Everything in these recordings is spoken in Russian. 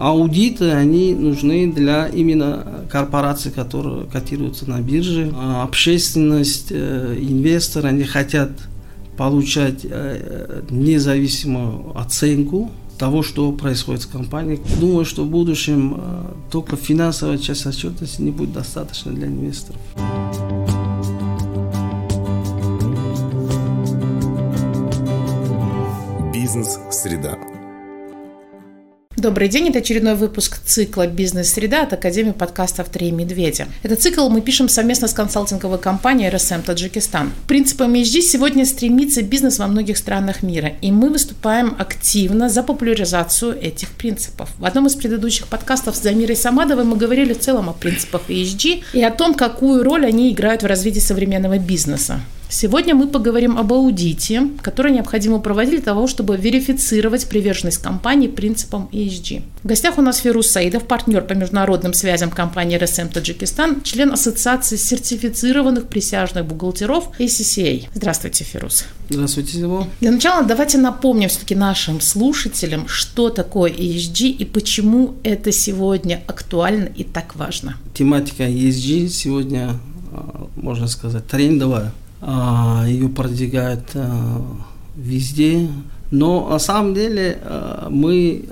Аудиты, они нужны для именно корпораций, которые котируются на бирже. А общественность, э, инвесторы, они хотят получать э, независимую оценку того, что происходит с компанией. Думаю, что в будущем э, только финансовая часть отчетности не будет достаточно для инвесторов. Бизнес-среда. Добрый день, это очередной выпуск цикла «Бизнес-среда» от Академии подкастов «Три медведя». Этот цикл мы пишем совместно с консалтинговой компанией RSM Таджикистан. Принципом ESG сегодня стремится бизнес во многих странах мира, и мы выступаем активно за популяризацию этих принципов. В одном из предыдущих подкастов с Замирой Самадовой мы говорили в целом о принципах ESG и о том, какую роль они играют в развитии современного бизнеса. Сегодня мы поговорим об аудите, который необходимо проводить для того, чтобы верифицировать приверженность компании принципам ESG. В гостях у нас Фирус Саидов, партнер по международным связям компании РСМ Таджикистан, член Ассоциации сертифицированных присяжных бухгалтеров ACCA. Здравствуйте, Фирус. Здравствуйте, Зиво. Для начала давайте напомним все-таки нашим слушателям, что такое ESG и почему это сегодня актуально и так важно. Тематика ESG сегодня, а, можно сказать, трендовая ее продвигают а, везде. Но на самом деле а, мы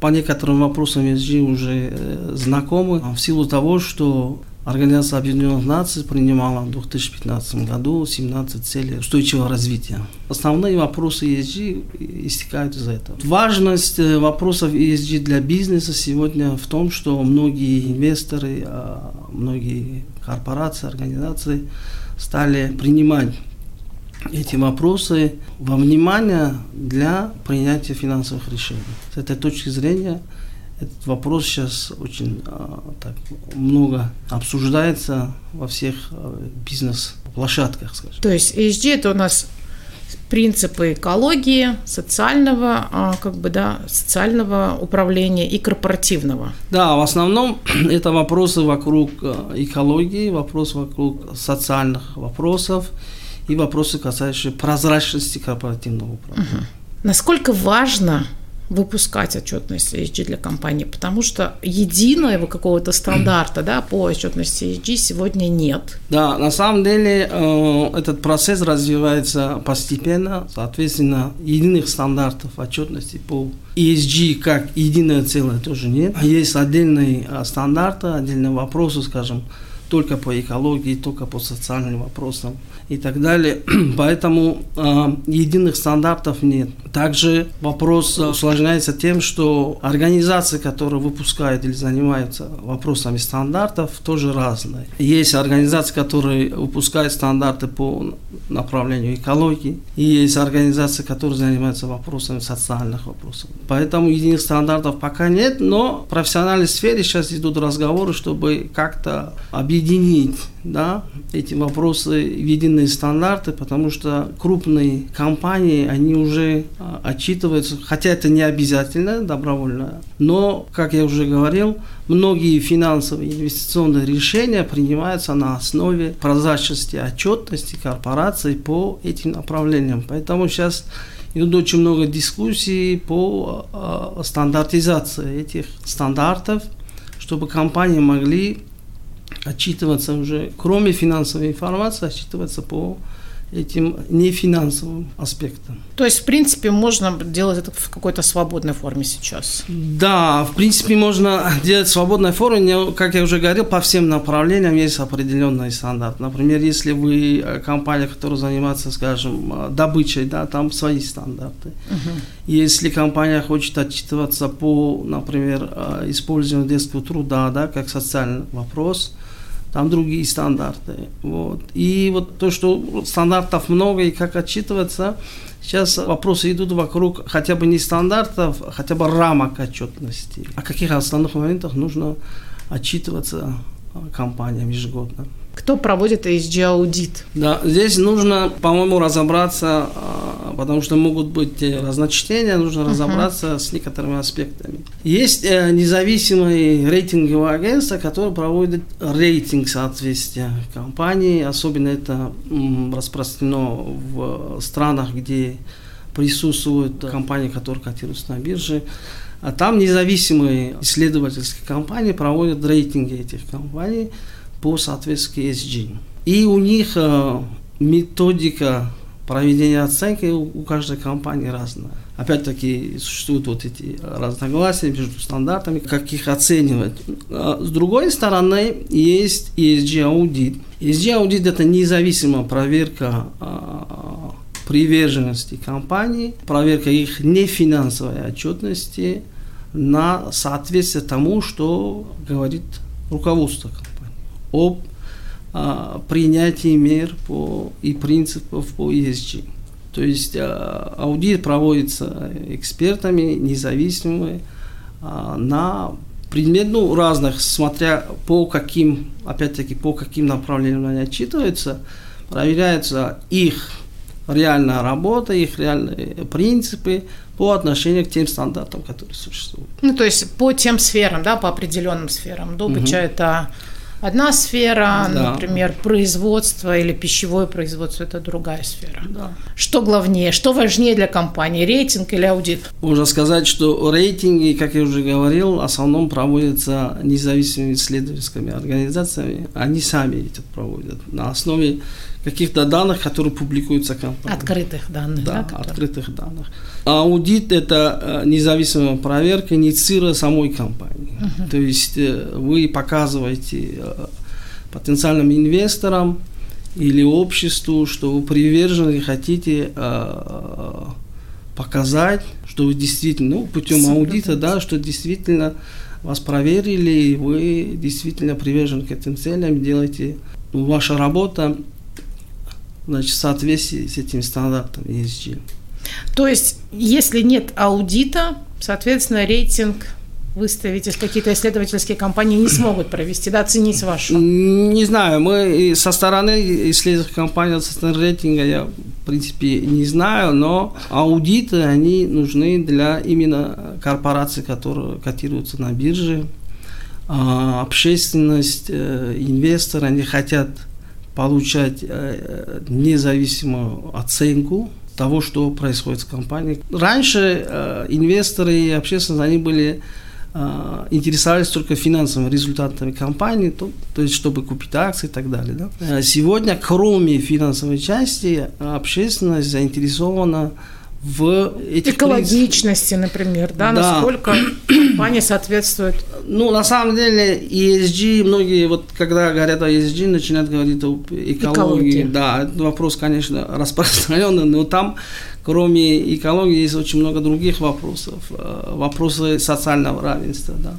по некоторым вопросам ESG уже э, знакомы в силу того, что Организация Объединенных Наций принимала в 2015 году 17 целей устойчивого развития. Основные вопросы ESG истекают из этого. Важность э, вопросов ESG для бизнеса сегодня в том, что многие инвесторы, многие корпорации, организации стали принимать эти вопросы во внимание для принятия финансовых решений. С этой точки зрения этот вопрос сейчас очень а, так, много обсуждается во всех а, бизнес-площадках. То есть ESG это у нас принципы экологии, социального, а, как бы, да, социального управления и корпоративного. Да, в основном это вопросы вокруг э, экологии, вопросы вокруг социальных вопросов и вопросы, касающиеся прозрачности корпоративного управления. Угу. Насколько важно выпускать отчетность ESG для компании, потому что единого какого-то стандарта да, по отчетности ESG сегодня нет. Да, на самом деле э, этот процесс развивается постепенно, соответственно, единых стандартов отчетности по ESG как единое целое тоже нет. Есть отдельные э, стандарты, отдельные вопросы, скажем, только по экологии, только по социальным вопросам и так далее. Поэтому э, единых стандартов нет. Также вопрос усложняется тем, что организации, которые выпускают или занимаются вопросами стандартов, тоже разные. Есть организации, которые выпускают стандарты по направлению экологии, и есть организации, которые занимаются вопросами социальных вопросов. Поэтому единых стандартов пока нет, но в профессиональной сфере сейчас идут разговоры, чтобы как-то объединить да, эти вопросы в единые стандарты, потому что крупные компании, они уже а, отчитываются, хотя это не обязательно, добровольно, но, как я уже говорил, многие финансовые инвестиционные решения принимаются на основе прозрачности отчетности корпораций по этим направлениям. Поэтому сейчас идут очень много дискуссий по э, стандартизации этих стандартов, чтобы компании могли отчитываться уже, кроме финансовой информации, отчитываться по этим нефинансовым аспектам. То есть, в принципе, можно делать это в какой-то свободной форме сейчас? Да, в принципе, можно делать в свободной форме, но, как я уже говорил, по всем направлениям есть определенный стандарт. Например, если вы э, компания, которая занимается, скажем, э, добычей, да, там свои стандарты. Угу. Если компания хочет отчитываться по, например, э, использованию детского труда, да, как социальный вопрос, там другие стандарты. Вот. И вот то, что стандартов много и как отчитываться, сейчас вопросы идут вокруг хотя бы не стандартов, а хотя бы рамок отчетности. О каких основных моментах нужно отчитываться компаниям ежегодно. Кто проводит ESG-аудит? Да, здесь нужно, по-моему, разобраться, а, потому что могут быть разночтения, нужно uh-huh. разобраться с некоторыми аспектами. Есть э, независимые рейтинговые агентства, которые проводят рейтинг соответствия компании, особенно это распространено в странах, где присутствуют компании, которые котируются на бирже. А там независимые исследовательские компании проводят рейтинги этих компаний по соответствии ESG. И у них э, методика проведения оценки у каждой компании разная. Опять-таки существуют вот эти разногласия между стандартами, как их оценивать. А с другой стороны, есть ESG аудит. ESG аудит это независимая проверка а, приверженности компании, проверка их нефинансовой отчетности на соответствие тому, что говорит руководство компании об а, принятии мер по, и принципов по ESG. То есть а, аудит проводится экспертами независимыми а, на предмет ну, разных, смотря по каким, опять-таки, по каким направлениям они отчитываются, проверяется их реальная работа, их реальные принципы по отношению к тем стандартам, которые существуют. Ну, то есть по тем сферам, да, по определенным сферам. Добыча угу. это одна сфера, да. например, производство или пищевое производство – это другая сфера. Да. Что главнее, что важнее для компании, рейтинг или аудит? Можно сказать, что рейтинги, как я уже говорил, в основном проводятся независимыми исследовательскими организациями. Они сами это проводят на основе каких-то данных, которые публикуются компанией. Открытых данных. Да, да открытых данных. Аудит – это э, независимая проверка инициира самой компании. Угу. То есть э, вы показываете э, потенциальным инвесторам или обществу, что вы привержены и хотите показать, что вы действительно, ну, путем аудита, да, что действительно вас проверили, и вы действительно привержены к этим целям, делаете ну, ваша работа значит, в соответствии с этим стандартом ESG. То есть, если нет аудита, соответственно, рейтинг выставить, если какие-то исследовательские компании не смогут провести, да, оценить вашу? Не знаю, мы со стороны исследовательских компаний, со стороны рейтинга я, в принципе, не знаю, но аудиты, они нужны для именно корпораций, которые котируются на бирже. А, общественность, э, инвесторы, они хотят получать э, независимую оценку того, что происходит с компанией. Раньше э, инвесторы и общественность, они были э, интересовались только финансовыми результатами компании, то, то есть чтобы купить акции и так далее. Да? Сегодня, кроме финансовой части, общественность заинтересована в этих экологичности, принципах. например, да, да, насколько компания соответствует. Ну, на самом деле, ESG, многие вот, когда говорят о ESG, начинают говорить об экологии. экологии. Да, это вопрос, конечно, распространенный, но там, кроме экологии, есть очень много других вопросов. Э, вопросы социального равенства, да.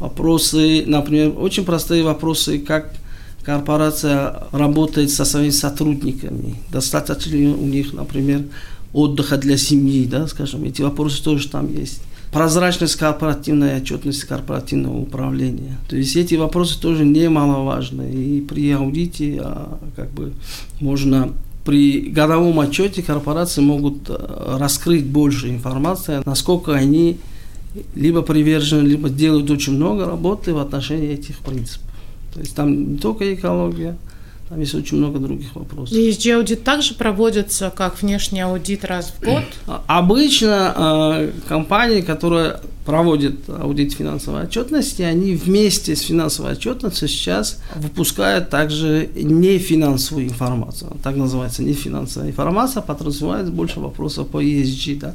Вопросы, например, очень простые вопросы, как корпорация работает со своими сотрудниками, достаточно ли у них, например, отдыха для семьи, да, скажем, эти вопросы тоже там есть. Прозрачность корпоративной отчетности корпоративного управления. То есть эти вопросы тоже немаловажны. И при аудите а, как бы можно при годовом отчете корпорации могут а, раскрыть больше информации, насколько они либо привержены, либо делают очень много работы в отношении этих принципов. То есть там не только экология, там есть очень много других вопросов. ESG аудит также проводится как внешний аудит раз в год? А, обычно э, компании, которые проводят аудит финансовой отчетности, они вместе с финансовой отчетностью сейчас выпускают также нефинансовую информацию. Так называется нефинансовая информация, подразумевает больше вопросов по ESG. Да?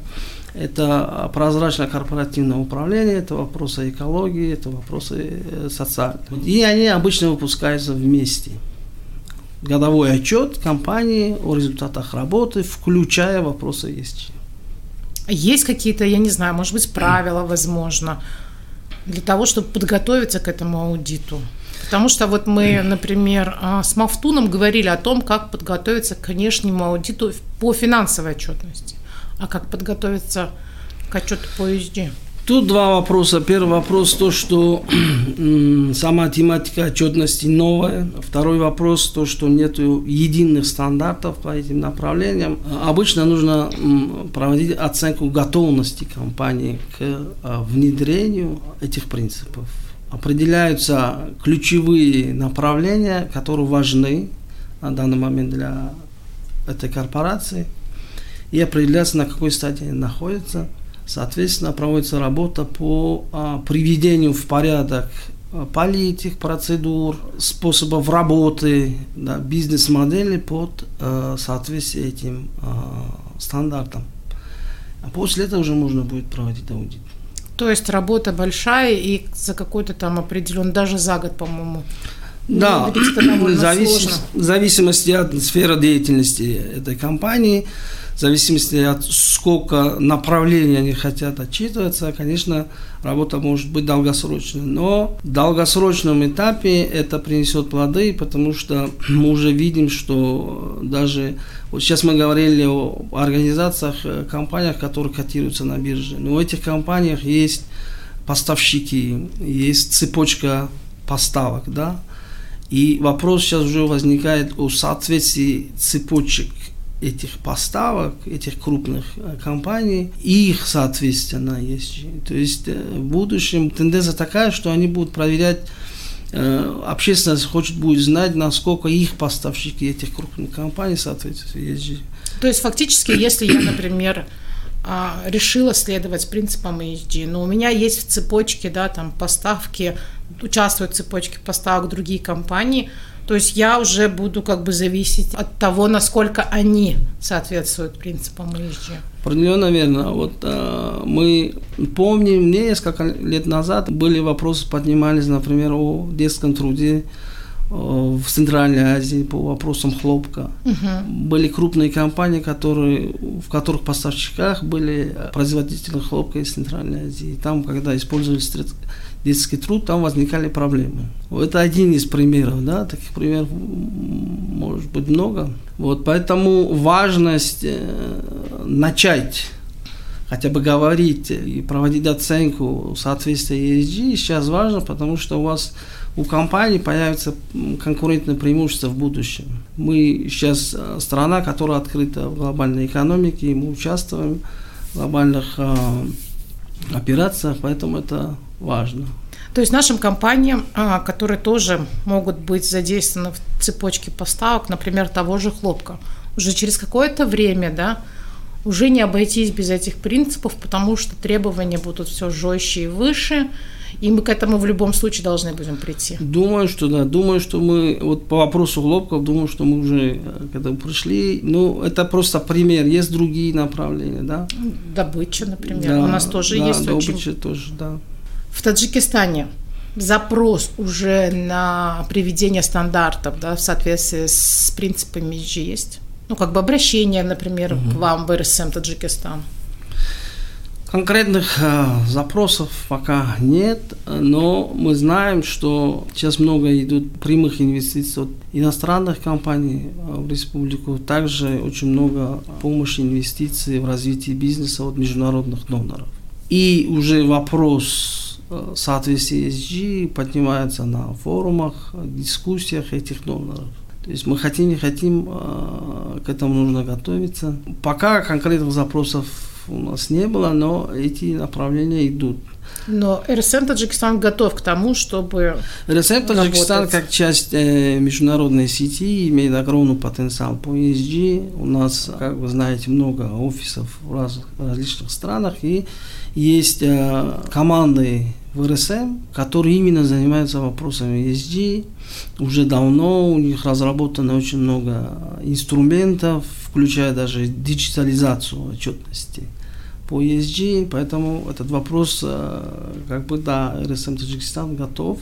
Это прозрачное корпоративное управление, это вопросы экологии, это вопросы э, социальные. И они обычно выпускаются вместе годовой отчет компании о результатах работы, включая вопросы ESG. Есть какие-то, я не знаю, может быть, правила, возможно, для того, чтобы подготовиться к этому аудиту? Потому что вот мы, например, а, с Мафтуном говорили о том, как подготовиться к внешнему аудиту по финансовой отчетности, а как подготовиться к отчету по ESG. Тут два вопроса. Первый вопрос то, что сама тематика отчетности новая. Второй вопрос то, что нет единых стандартов по этим направлениям. Обычно нужно проводить оценку готовности компании к а, внедрению этих принципов. Определяются ключевые направления, которые важны на данный момент для этой корпорации. И определяется, на какой стадии они находятся – Соответственно, проводится работа по а, приведению в порядок а, политик, процедур, способов работы, да, бизнес-модели под а, соответствие этим а, стандартам. А после этого уже можно будет проводить аудит. То есть работа большая и за какой-то там определенный, даже за год, по-моему. Да, в зависимости от сферы деятельности этой компании, в зависимости от сколько направлений они хотят отчитываться, конечно, работа может быть долгосрочной. Но в долгосрочном этапе это принесет плоды, потому что мы уже видим, что даже вот сейчас мы говорили о организациях, э, компаниях, которые котируются на бирже. Но в этих компаниях есть поставщики, есть цепочка поставок, да. И вопрос сейчас уже возникает о соответствии цепочек этих поставок, этих крупных э, компаний, их соответственно есть. То есть э, в будущем тенденция такая, что они будут проверять э, общественность хочет будет знать, насколько их поставщики этих крупных компаний соответствуют. То есть фактически, если я, например, решила следовать принципам ESG, но у меня есть в цепочке, да, там поставки, участвуют в цепочке поставок другие компании, то есть я уже буду как бы зависеть от того, насколько они соответствуют принципам ESG. Определенно верно. Вот э, мы помним, несколько лет назад были вопросы, поднимались, например, о детском труде в Центральной Азии по вопросам хлопка. Угу. Были крупные компании, которые, в которых поставщиках были производители хлопка из Центральной Азии. Там, когда использовались детский труд, там возникали проблемы. Это один из примеров, да, таких примеров может быть много. Вот, поэтому важность э, начать хотя бы говорить и проводить оценку соответствия ESG сейчас важно, потому что у вас у компании появится конкурентное преимущество в будущем. Мы сейчас э, страна, которая открыта в глобальной экономике, и мы участвуем в глобальных э, операциях, поэтому это важно. То есть нашим компаниям, а, которые тоже могут быть задействованы в цепочке поставок, например, того же хлопка, уже через какое-то время, да, уже не обойтись без этих принципов, потому что требования будут все жестче и выше, и мы к этому в любом случае должны будем прийти. Думаю, что да. Думаю, что мы, вот по вопросу хлопков, думаю, что мы уже э, к этому пришли. Ну, это просто пример. Есть другие направления, да? Добыча, например. Да, У нас тоже да, есть добыча очень... тоже, да. В Таджикистане запрос уже на приведение стандартов да, в соответствии с принципами есть? Ну, как бы обращение, например, угу. к вам в РСМ Таджикистан. Конкретных э, запросов пока нет, но мы знаем, что сейчас много идут прямых инвестиций от иностранных компаний э, в республику, также очень много помощи инвестиций в развитие бизнеса от международных доноров. И уже вопрос Э, соответствие ESG поднимается на форумах, дискуссиях этих доноров. То есть мы хотим, не хотим, э, к этому нужно готовиться. Пока конкретных запросов у нас не было, но эти направления идут. Но РСМ Таджикистан готов к тому, чтобы РСМ Таджикистан как часть э, международной сети имеет огромный потенциал по ESG. У нас, как вы знаете, много офисов в разных, различных странах и есть э, команды в РСМ, которые именно занимаются вопросами ESG. Уже давно у них разработано очень много инструментов, включая даже диджитализацию отчетности по ESG, поэтому этот вопрос, э, как бы, да, РСМ Таджикистан готов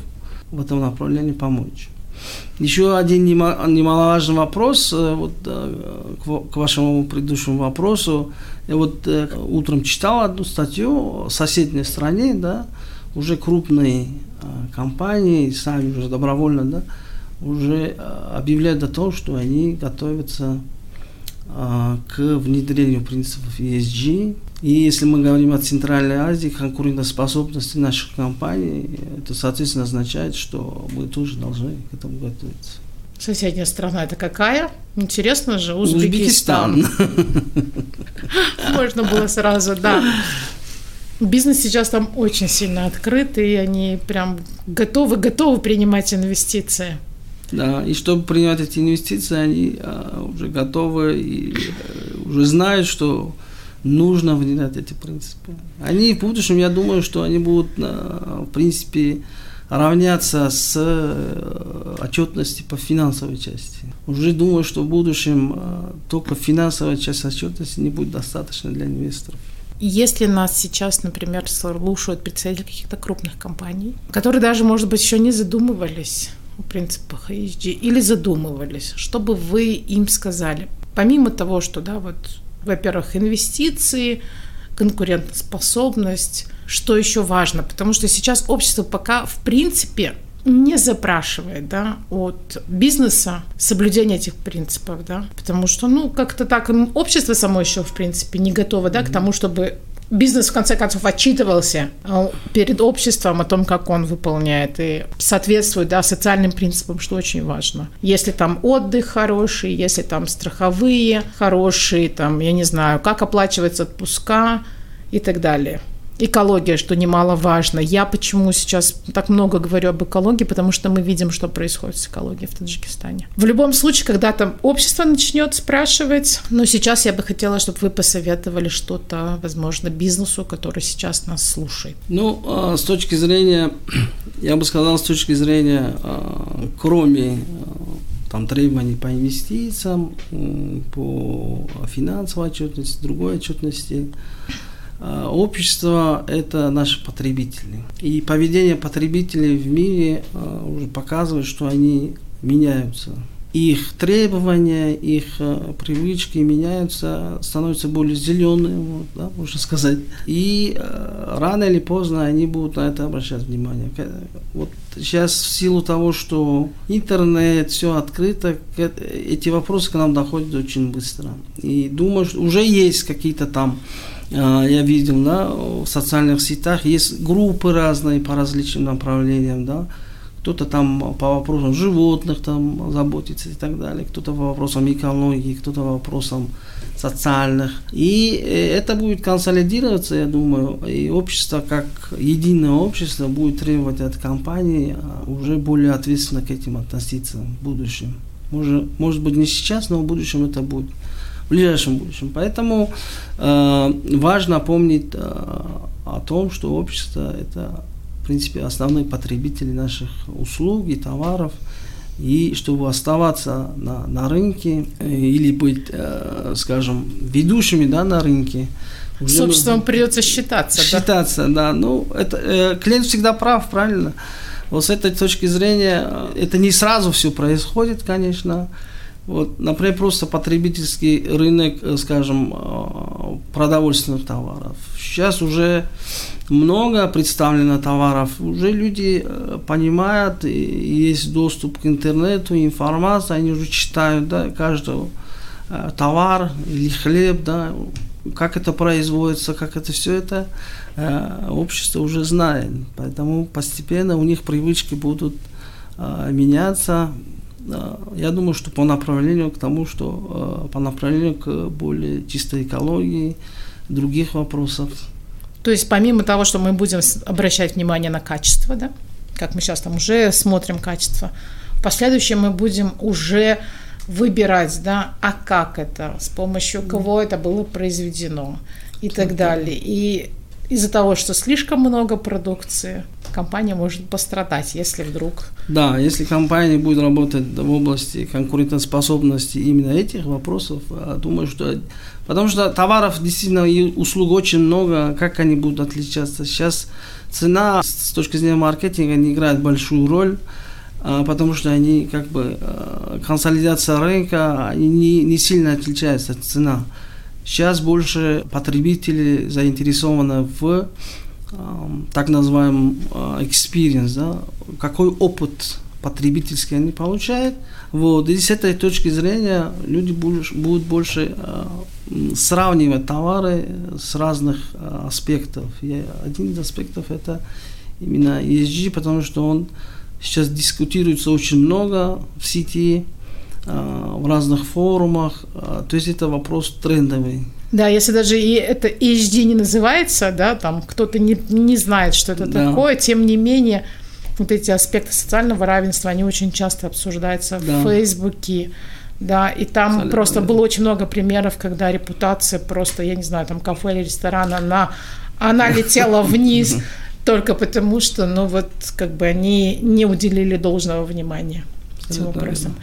в этом направлении помочь. Еще один немаловажный вопрос, э, вот, э, к вашему предыдущему вопросу. Я вот утром читал одну статью в соседней стране, да, уже крупные компании, сами уже добровольно, да, уже объявляют о том, что они готовятся к внедрению принципов ESG и если мы говорим о Центральной Азии, конкурентоспособности наших компаний, это, соответственно, означает, что мы тоже должны к этому готовиться. Соседняя страна это какая? Интересно же, Узбекистан. Можно было сразу, да. Бизнес сейчас там очень сильно открыт, и они прям готовы, готовы принимать инвестиции. Да, и чтобы принимать эти инвестиции, они а, уже готовы и а, уже знают, что нужно внедрять эти принципы. Они в будущем, я думаю, что они будут, в принципе, равняться с э, отчетности по финансовой части. Уже думаю, что в будущем э, только финансовая часть отчетности не будет достаточно для инвесторов. Если нас сейчас, например, слушают представители каких-то крупных компаний, которые даже, может быть, еще не задумывались о принципах ESG или задумывались, что бы вы им сказали? Помимо того, что, да, вот, во-первых, инвестиции, конкурентоспособность, что еще важно, потому что сейчас общество пока, в принципе, не запрашивает, да, от бизнеса соблюдение этих принципов, да, потому что, ну, как-то так общество само еще, в принципе, не готово, да, mm-hmm. к тому, чтобы бизнес, в конце концов, отчитывался а, перед обществом о том, как он выполняет и соответствует да, социальным принципам, что очень важно. Если там отдых хороший, если там страховые хорошие, там, я не знаю, как оплачиваются отпуска и так далее экология, что немаловажно. Я почему сейчас так много говорю об экологии, потому что мы видим, что происходит с экологией в Таджикистане. В любом случае, когда там общество начнет спрашивать, но сейчас я бы хотела, чтобы вы посоветовали что-то, возможно, бизнесу, который сейчас нас слушает. Ну, а, с точки зрения, я бы сказал, с точки зрения, а, кроме а, там требований по инвестициям, по финансовой отчетности, другой отчетности, общество – это наши потребители. И поведение потребителей в мире э, уже показывает, что они меняются. Их требования, их э, привычки меняются, становятся более зеленые, вот, да, можно сказать. И рано или поздно они будут на это обращать внимание. Вот сейчас в силу того, что интернет, все открыто, эти вопросы к нам доходят очень быстро. И думаю, что уже есть какие-то там я видел, да, в социальных сетях есть группы разные по различным направлениям, да, кто-то там по вопросам животных там заботится и так далее, кто-то по вопросам экологии, кто-то по вопросам социальных. И э, это будет консолидироваться, я думаю, и общество как единое общество будет требовать от компании а, уже более ответственно к этим относиться в будущем. Может, может быть не сейчас, но в будущем это будет ближайшем будущем. Поэтому э, важно помнить э, о том, что общество это, в принципе, основные потребители наших услуг и товаров. И чтобы оставаться на, на рынке э, или быть, э, скажем, ведущими да, на рынке, с обществом придется считаться. Считаться, да. да. Ну, это, э, клиент всегда прав, правильно. Вот с этой точки зрения, э, это не сразу все происходит, конечно. Вот, например, просто потребительский рынок, э, скажем, э, продовольственных товаров. Сейчас уже много представлено товаров, уже люди э, понимают, есть доступ к интернету, информация, они уже читают, да, каждый товар или хлеб, да, как это производится, как это все это общество уже знает. Поэтому постепенно у них привычки будут меняться, я думаю, что по направлению к тому, что э, по направлению к более чистой экологии, других вопросов. То есть помимо того, что мы будем обращать внимание на качество, да, как мы сейчас там уже смотрим качество, в последующем мы будем уже выбирать, да, а как это, с помощью кого это было произведено и так далее. И из-за того, что слишком много продукции, компания может пострадать, если вдруг... Да, если компания будет работать в области конкурентоспособности именно этих вопросов, думаю, что... Потому что товаров действительно и услуг очень много, как они будут отличаться. Сейчас цена с точки зрения маркетинга не играет большую роль, а, потому что они как бы а, консолидация рынка, они не, не сильно отличаются цена. Сейчас больше потребители заинтересованы в так называемый experience, да, какой опыт потребительский они получают. Вот. И с этой точки зрения люди будут больше сравнивать товары с разных аспектов. И один из аспектов это именно ESG, потому что он сейчас дискутируется очень много в сети, в разных форумах. То есть это вопрос трендовый. Да, если даже и это EHD не называется, да, там кто-то не, не знает, что это да. такое, тем не менее, вот эти аспекты социального равенства, они очень часто обсуждаются да. в Фейсбуке, Да, и там Абсолютно просто было очень много примеров, когда репутация просто, я не знаю, там кафе или ресторан, она, она летела вниз только потому, что, ну вот, как бы они не уделили должного внимания этим вопросам.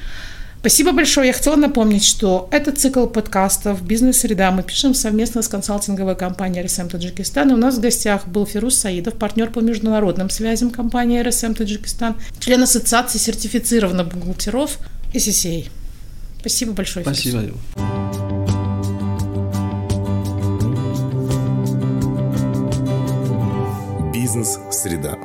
Спасибо большое. Я хотела напомнить, что это цикл подкастов «Бизнес-среда» мы пишем совместно с консалтинговой компанией «РСМ Таджикистан». И у нас в гостях был Фирус Саидов, партнер по международным связям компании «РСМ Таджикистан», член Ассоциации сертифицированных бухгалтеров ССА. Спасибо большое. Спасибо. Бизнес-среда.